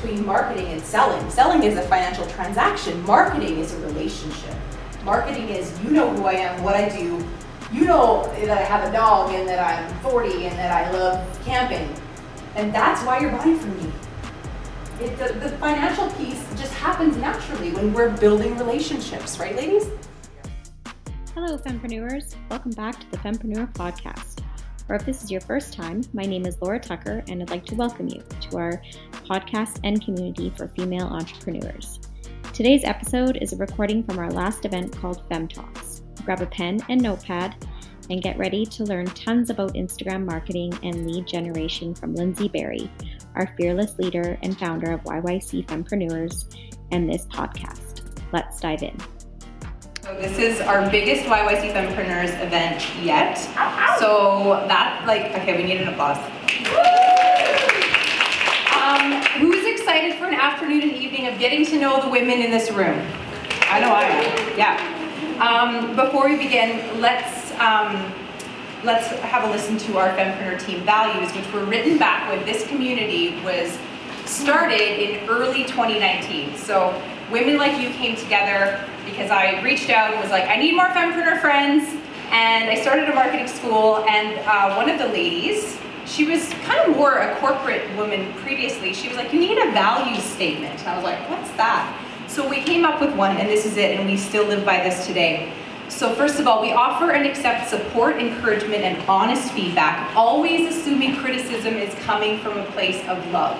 between marketing and selling. Selling is a financial transaction, marketing is a relationship. Marketing is you know who I am, what I do, you know that I have a dog and that I'm 40 and that I love camping. And that's why you're buying from me. It, the, the financial piece just happens naturally when we're building relationships, right, ladies? Hello, Fempreneurs. Welcome back to the Fempreneur Podcast. Or if this is your first time, my name is Laura Tucker, and I'd like to welcome you to our podcast and community for female entrepreneurs. Today's episode is a recording from our last event called Fem Talks. Grab a pen and notepad and get ready to learn tons about Instagram marketing and lead generation from Lindsay Berry, our fearless leader and founder of YYC Fempreneurs and this podcast. Let's dive in. So this is our biggest YYC Fempreneurs event yet. So that, like, okay, we need an applause. Um, who's excited for an afternoon and evening of getting to know the women in this room? I know I am. Yeah. Um, before we begin, let's um, let's have a listen to our Fempreneur team values, which were written back when this community was started in early 2019. So women like you came together because I reached out and was like, I need more fempreneur friends. And I started a marketing school, and uh, one of the ladies, she was kind of more a corporate woman previously. She was like, You need a value statement. And I was like, What's that? So we came up with one, and this is it, and we still live by this today. So, first of all, we offer and accept support, encouragement, and honest feedback, always assuming criticism is coming from a place of love.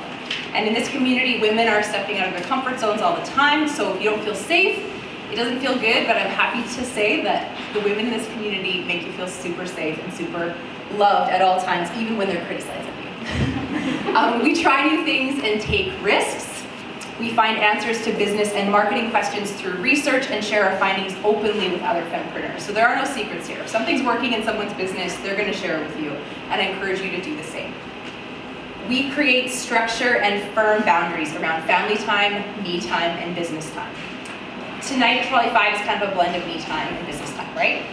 And in this community, women are stepping out of their comfort zones all the time, so if you don't feel safe, it doesn't feel good, but I'm happy to say that the women in this community make you feel super safe and super loved at all times, even when they're criticizing you. um, we try new things and take risks. We find answers to business and marketing questions through research and share our findings openly with other fempreneurs. So there are no secrets here. If something's working in someone's business, they're going to share it with you, and I encourage you to do the same. We create structure and firm boundaries around family time, me time, and business time tonight Trolley 5 is kind of a blend of me time and business time, right?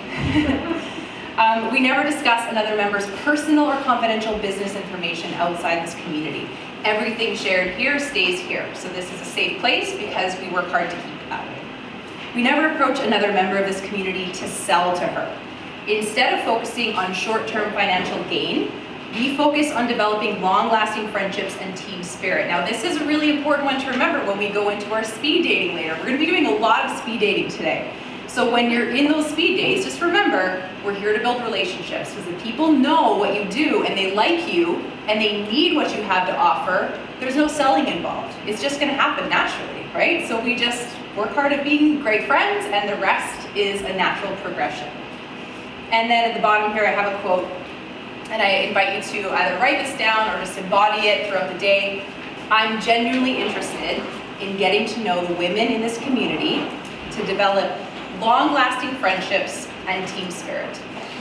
um, we never discuss another member's personal or confidential business information outside this community. Everything shared here stays here. So this is a safe place because we work hard to keep it that way. We never approach another member of this community to sell to her. Instead of focusing on short-term financial gain, we focus on developing long-lasting friendships and team spirit. Now, this is a really important one to remember when we go into our speed dating later. We're going to be doing a lot of speed dating today. So when you're in those speed dates, just remember, we're here to build relationships because if people know what you do and they like you and they need what you have to offer, there's no selling involved. It's just going to happen naturally, right? So we just work hard at being great friends and the rest is a natural progression. And then at the bottom here, I have a quote and I invite you to either write this down or just embody it throughout the day. I'm genuinely interested in getting to know the women in this community to develop long lasting friendships and team spirit.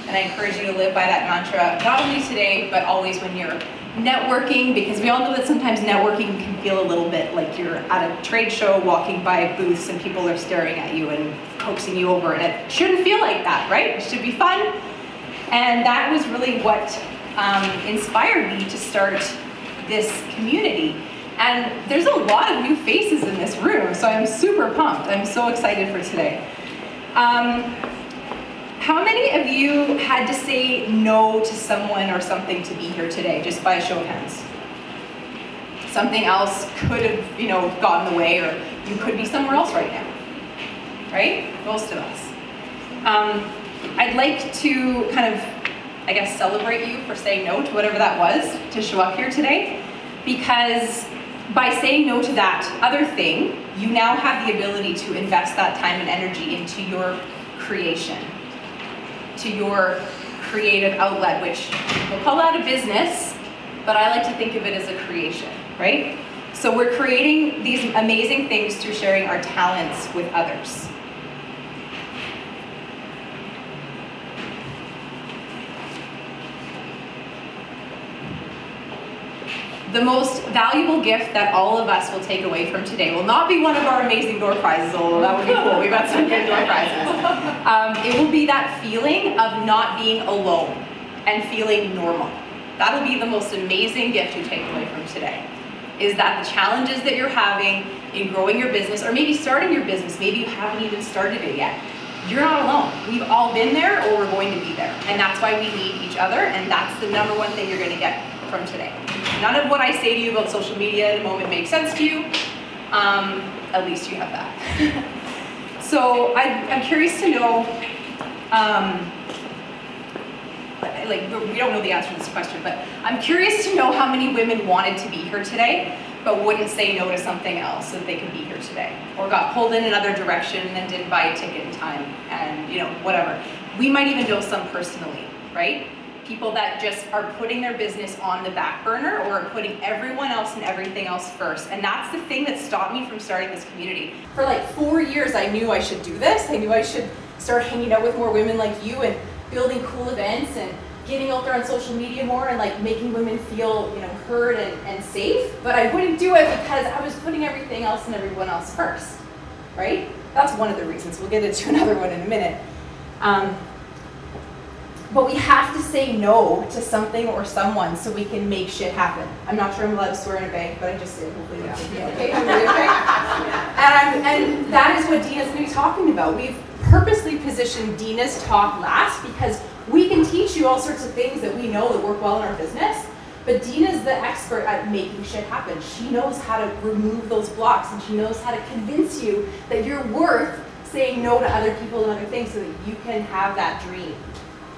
And I encourage you to live by that mantra, not only today, but always when you're networking, because we all know that sometimes networking can feel a little bit like you're at a trade show walking by booths and people are staring at you and coaxing you over. And it shouldn't feel like that, right? It should be fun and that was really what um, inspired me to start this community. And there's a lot of new faces in this room, so I'm super pumped. I'm so excited for today. Um, how many of you had to say no to someone or something to be here today, just by a show of hands? Something else could have, you know, gotten in the way, or you could be somewhere else right now. Right? Most of us. Um, I'd like to kind of, I guess, celebrate you for saying no to whatever that was to show up here today, because by saying no to that other thing, you now have the ability to invest that time and energy into your creation, to your creative outlet, which we'll call out a business, but I like to think of it as a creation, right? So we're creating these amazing things through sharing our talents with others. The most valuable gift that all of us will take away from today will not be one of our amazing door prizes, although that would be cool. We've got some good door prizes. Um, it will be that feeling of not being alone and feeling normal. That'll be the most amazing gift you take away from today. is that the challenges that you're having in growing your business, or maybe starting your business, maybe you haven't even started it yet, you're not alone. We've all been there or we're going to be there. And that's why we need each other, and that's the number one thing you're going to get from today. None of what I say to you about social media in the moment makes sense to you. Um, at least you have that. so I, am curious to know, um, like, we don't know the answer to this question, but I'm curious to know how many women wanted to be here today but wouldn't say no to something else so that they could be here today, or got pulled in another direction and didn't buy a ticket in time, and you know, whatever. We might even know some personally, right? People that just are putting their business on the back burner or are putting everyone else and everything else first. And that's the thing that stopped me from starting this community. For like four years, I knew I should do this. I knew I should start hanging out with more women like you and building cool events and getting out there on social media more and like making women feel you know heard and, and safe but i wouldn't do it because i was putting everything else and everyone else first right that's one of the reasons we'll get into another one in a minute um, but we have to say no to something or someone so we can make shit happen. I'm not sure I'm allowed to swear in a bank, but I just did. Hopefully that's okay. okay? and, and that is what Dina's going to be talking about. We've purposely positioned Dina's talk last because we can teach you all sorts of things that we know that work well in our business, but Dina's the expert at making shit happen. She knows how to remove those blocks and she knows how to convince you that you're worth saying no to other people and other things so that you can have that dream,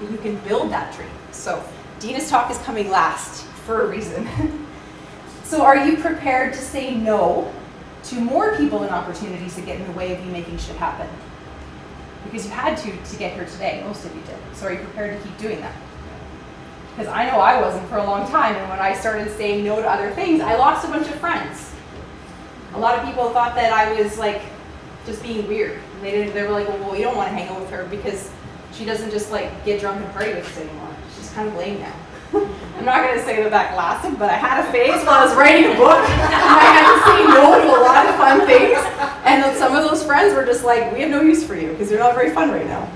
you can build that dream. So Dina's talk is coming last for a reason. so are you prepared to say no to more people and opportunities that get in the way of you making shit happen? because you had to to get here today. Most of you did. So are you prepared to keep doing that? Because I know I wasn't for a long time, and when I started saying no to other things, I lost a bunch of friends. A lot of people thought that I was like just being weird. They didn't. They were like, well, well, we don't want to hang out with her because she doesn't just like get drunk and party with us anymore. She's kind of lame now. I'm not to say that that lasted, but I had a phase while I was writing a book, I had to say no to a lot of fun things. And some of those friends were just like, we have no use for you because you're not very fun right now.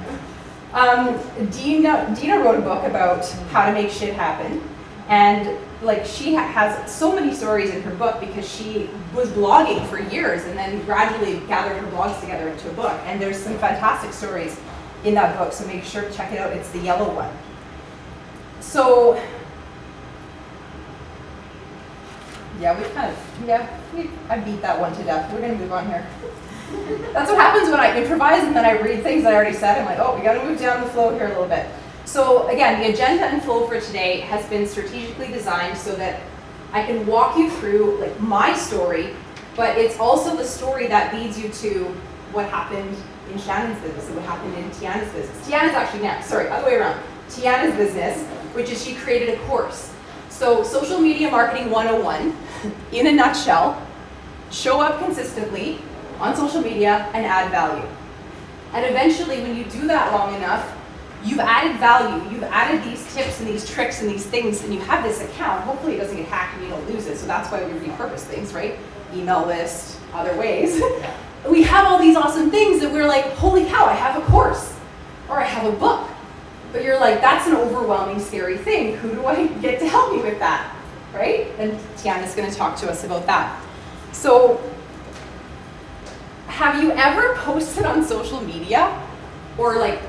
Um, Dina, Dina wrote a book about how to make shit happen. And like she has so many stories in her book because she was blogging for years and then gradually gathered her blogs together into a book. And there's some fantastic stories in that book, so make sure to check it out. It's the yellow one. So, yeah, we kind of, yeah, we, I beat that one to death. We're going to move on here. That's what happens when I improvise and then I read things I already said. I'm like, oh, we got to move down the flow here a little bit. So again, the agenda and flow for today has been strategically designed so that I can walk you through like my story, but it's also the story that leads you to what happened in Shannon's business and what happened in Tiana's business. Tiana's actually next, sorry, other way around. Tiana's business, which is she created a course. So social media marketing 101, in a nutshell, show up consistently, on social media and add value. And eventually, when you do that long enough, you've added value, you've added these tips and these tricks and these things, and you have this account. Hopefully, it doesn't get hacked and you don't lose it. So that's why we repurpose things, right? Email list, other ways. we have all these awesome things that we're like, holy cow, I have a course or I have a book. But you're like, that's an overwhelming, scary thing. Who do I get to help me with that? Right? And Tiana's going to talk to us about that. So have you ever posted on social media or like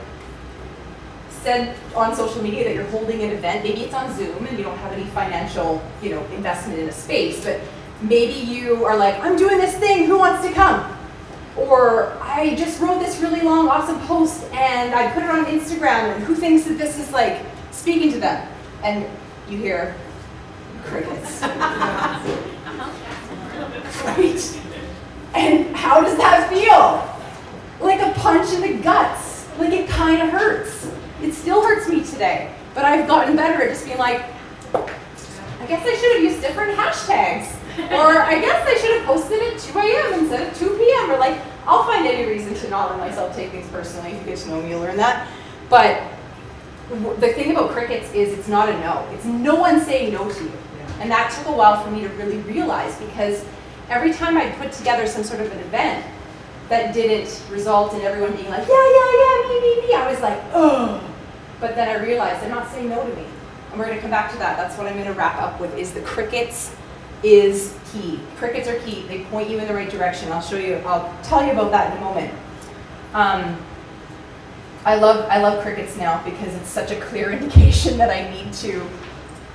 said on social media that you're holding an event, maybe it's on Zoom and you don't have any financial, you know, investment in a space, but maybe you are like, I'm doing this thing, who wants to come? Or I just wrote this really long, awesome post and I put it on Instagram and who thinks that this is like speaking to them? And you hear crickets. right? And how does that feel? Like a punch in the guts. Like it kind of hurts. It still hurts me today. But I've gotten better at just being like, I guess I should have used different hashtags. Or I guess I should have posted at 2 a.m. instead of 2 p.m. Or like, I'll find any reason to not let myself take things personally. If you get to know me, you'll learn that. But the thing about crickets is it's not a no. It's no one saying no to you. And that took a while for me to really realize because every time I put together some sort of an event that didn't result in everyone being like, yeah, yeah, yeah, me, me, me, I was like, oh. But then I realized they're not saying no to me. And we're going to come back to that. That's what I'm going to wrap up with is the crickets is key. Crickets are key. They point you in the right direction. I'll show you, I'll tell you about that in a moment. Um, I love, I love crickets now because it's such a clear indication that I need to.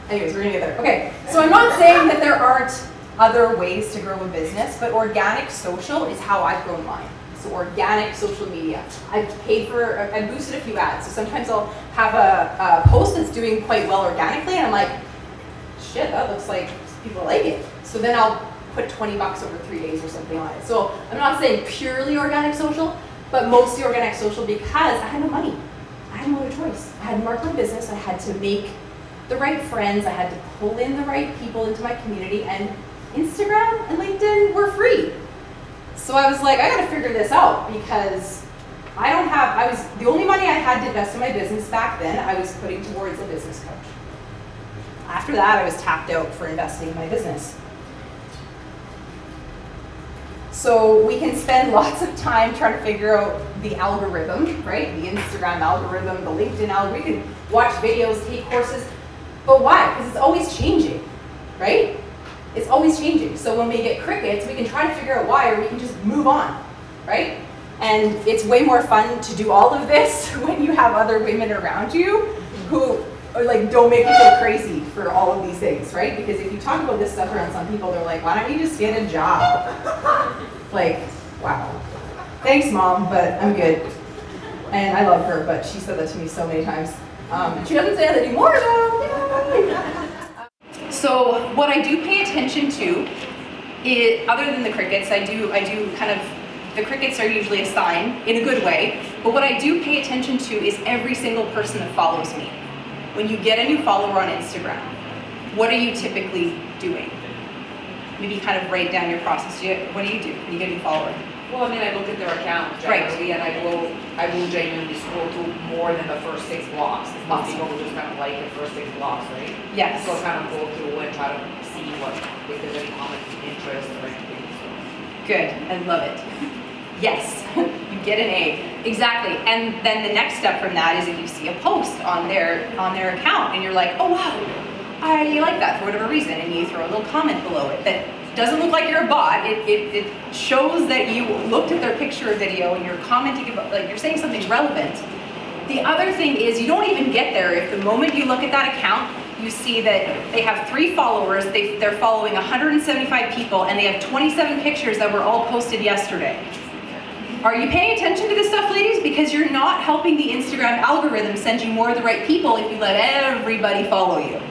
Anyways, we're gonna get there. Okay, so I'm not saying that there aren't other ways to grow a business, but organic social is how I've grown mine. So organic social media. I've paid for, I boosted a few ads. So sometimes I'll have a, a post that's doing quite well organically, and I'm like, shit, that looks like people like it. So then I'll put 20 bucks over three days or something on it. So I'm not saying purely organic social, but mostly organic social because I had no money. I had no other choice. I had to market my business. I had to make the right friends. I had to pull in the right people into my community. And Instagram and LinkedIn were free. So I was like, I gotta figure this out because I don't have, I was, the only money I had to invest in my business back then, I was putting towards a business coach. After that, I was tapped out for investing in my business. So we can spend lots of time trying to figure out the algorithm, right? The Instagram algorithm, the LinkedIn algorithm. We can watch videos, take courses. But why? Because it's always changing, right? It's always changing. So when we get crickets, we can try to figure out why, or we can just move on, right? And it's way more fun to do all of this when you have other women around you who or like don't make me feel crazy for all of these things, right? Because if you talk about this stuff around some people, they're like, why don't you just get a job? like, wow. Thanks, mom, but I'm good. And I love her, but she said that to me so many times. Um, she doesn't say that anymore though. so what I do pay attention to is, other than the crickets, I do I do kind of the crickets are usually a sign in a good way. But what I do pay attention to is every single person that follows me when you get a new follower on Instagram, what are you typically doing? Maybe kind of write down your process. What do you do when you get a new follower? Well, I mean, I look at their account generally, right. and I will, I will genuinely scroll through more than the first six blocks. Most people will just kind of like the first six blocks, right? Yes. So I kind of go through and try to see what, if there's any common interest or anything. So. Good, I love it. Yes, you get an A. Exactly. And then the next step from that is if you see a post on their on their account and you're like, oh wow, I like that for whatever reason, and you throw a little comment below it that doesn't look like you're a bot. It, it, it shows that you looked at their picture or video and you're commenting about like you're saying something relevant. The other thing is you don't even get there if the moment you look at that account, you see that they have three followers, they, they're following 175 people, and they have 27 pictures that were all posted yesterday. Are you paying attention to this stuff, ladies? Because you're not helping the Instagram algorithm send you more of the right people if you let everybody follow you.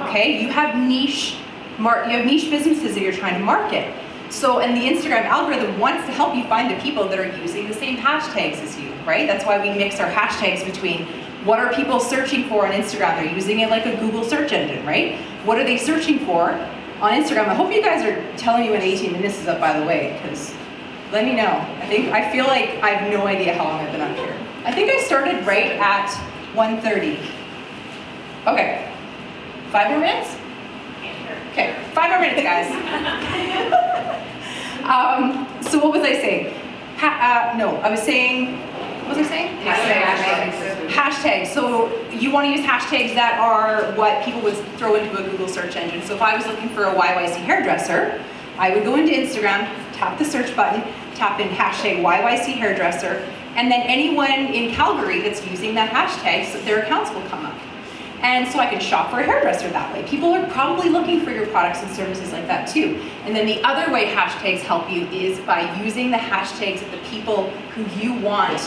Okay? You have niche mar- you have niche businesses that you're trying to market. So, and the Instagram algorithm wants to help you find the people that are using the same hashtags as you, right? That's why we mix our hashtags between what are people searching for on Instagram? They're using it like a Google search engine, right? What are they searching for on Instagram? I hope you guys are telling me when 18 minutes is up, by the way, because let me know. I think I feel like I have no idea how long I've been up here. I think I started right at 1:30. Okay. Five more minutes? Okay, five more minutes, guys. um, so what was I saying? Ha- uh, no, I was saying. What was I saying? Hashtags. Hashtags. So you want to use hashtags that are what people would throw into a Google search engine. So if I was looking for a YYC hairdresser, I would go into Instagram, tap the search button, tap in hashtag YYC hairdresser, and then anyone in Calgary that's using that hashtag, so their accounts will come up. And so I can shop for a hairdresser that way. People are probably looking for your products and services like that too. And then the other way hashtags help you is by using the hashtags that the people who you want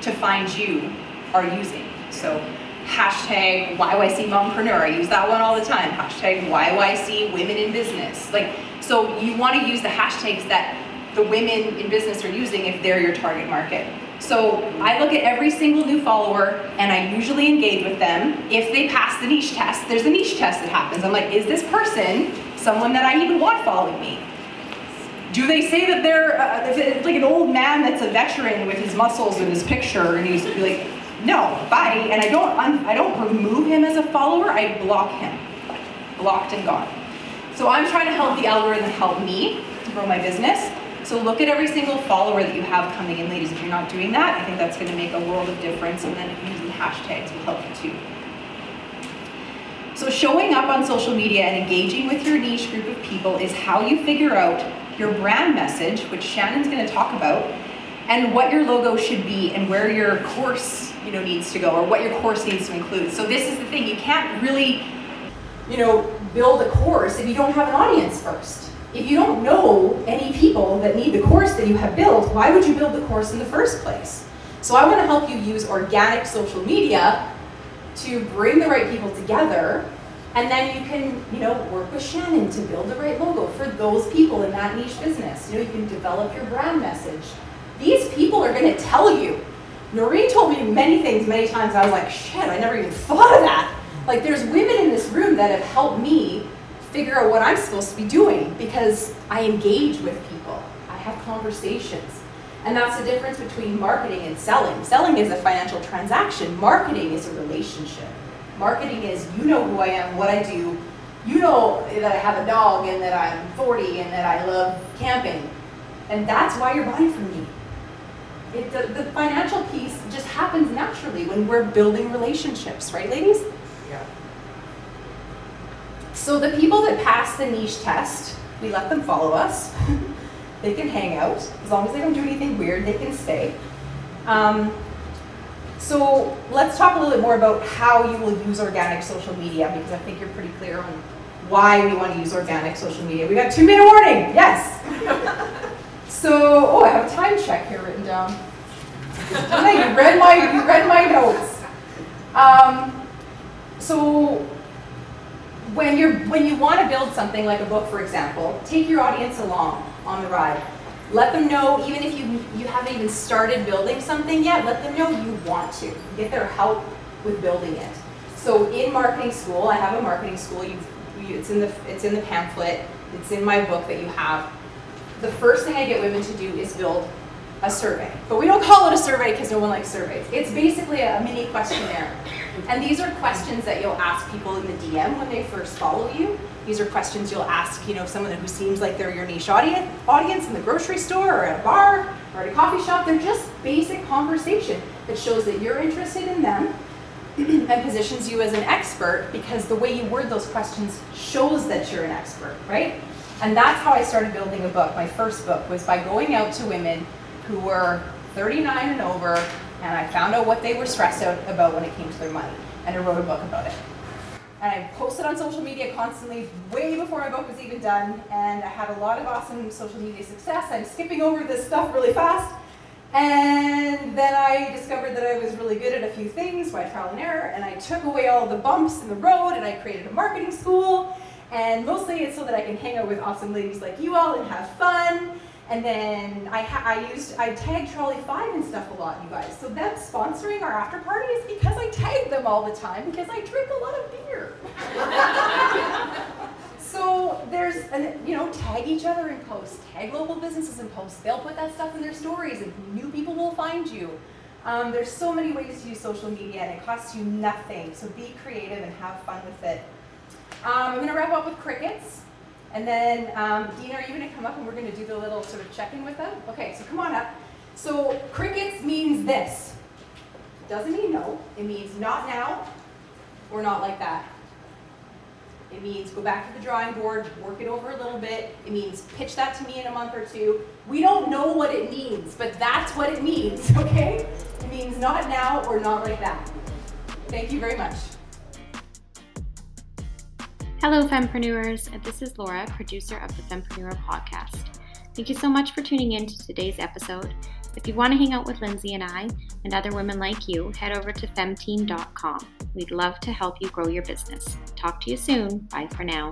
to find you are using. So hashtag YYC mompreneur, I use that one all the time. Hashtag YYC women in business. Like so you want to use the hashtags that the women in business are using if they're your target market. So I look at every single new follower and I usually engage with them. If they pass the niche test, there's a niche test that happens. I'm like, is this person someone that I even want following me? Do they say that they're uh, like an old man that's a veteran with his muscles in his picture and he's like, no, bye. And I don't, I don't remove him as a follower. I block him, blocked and gone. So I'm trying to help the algorithm help me grow my business. So look at every single follower that you have coming in, ladies. If you're not doing that, I think that's going to make a world of difference. And then using hashtags will help you too. So showing up on social media and engaging with your niche group of people is how you figure out your brand message, which Shannon's going to talk about, and what your logo should be and where your course, you know, needs to go or what your course needs to include. So this is the thing, you can't really, you know, build a course if you don't have an audience first. If you don't know any people that need the course that you have built, why would you build the course in the first place? So I want to help you use organic social media to bring the right people together and then you can, you know, work with Shannon to build the right logo for those people in that niche business. You know, you can develop your brand message. These people are going to tell you. Noreen told me many things many times. I was like, shit, I never even thought of that. Like, there's women in this room that have helped me figure out what I'm supposed to be doing because I engage with people. I have conversations. And that's the difference between marketing and selling. Selling is a financial transaction, marketing is a relationship. Marketing is you know who I am, what I do. You know that I have a dog and that I'm 40 and that I love camping. And that's why you're buying from me. It, the, the financial piece just happens naturally when we're building relationships, right, ladies? So the people that pass the niche test, we let them follow us. they can hang out. As long as they don't do anything weird, they can stay. Um, so let's talk a little bit more about how you will use organic social media because I think you're pretty clear on why we want to use organic social media. We got two minute warning, yes. so, oh, I have a time check here written down. you read my you read my notes. Um, so when you're when you want to build something like a book, for example, take your audience along on the ride. Let them know, even if you, you haven't even started building something yet, let them know you want to. Get their help with building it. So in marketing school, I have a marketing school, you, it's, in the, it's in the pamphlet, it's in my book that you have. The first thing I get women to do is build a survey. But we don't call it a survey because no one likes surveys. It's basically a mini questionnaire. And these are questions that you'll ask people in the DM when they first follow you. These are questions you'll ask, you know, someone who seems like they're your niche audience, audience in the grocery store or at a bar or at a coffee shop. They're just basic conversation that shows that you're interested in them and positions you as an expert because the way you word those questions shows that you're an expert, right? And that's how I started building a book. My first book was by going out to women who were 39 and over, and I found out what they were stressed out about when it came to their money, and I wrote a book about it. And I posted on social media constantly, way before my book was even done, and I had a lot of awesome social media success. I'm skipping over this stuff really fast. And then I discovered that I was really good at a few things by trial and error, and I took away all the bumps in the road, and I created a marketing school. And mostly it's so that I can hang out with awesome ladies like you all and have fun and then I, I used, I tagged Trolley 5 and stuff a lot, you guys. So them sponsoring our after party is because I tag them all the time because I drink a lot of beer. so there's, an, you know, tag each other in posts, tag local businesses in posts. They'll put that stuff in their stories and new people will find you. Um, there's so many ways to use social media and it costs you nothing. So be creative and have fun with it. Um, I'm going to wrap up with crickets. And then, um, Dina, are you going to come up and we're going to do the little sort of check-in with them? Okay, so come on up. So crickets means this. Doesn't mean no. It means not now or not like that. It means go back to the drawing board, work it over a little bit. It means pitch that to me in a month or two. We don't know what it means, but that's what it means, okay? It means not now or not like that. Thank you very much. Hello, Fempreneurs. This is Laura, producer of the Fempreneur podcast. Thank you so much for tuning in to today's episode. If you want to hang out with Lindsay and I and other women like you, head over to femteam.com. We'd love to help you grow your business. Talk to you soon. Bye for now.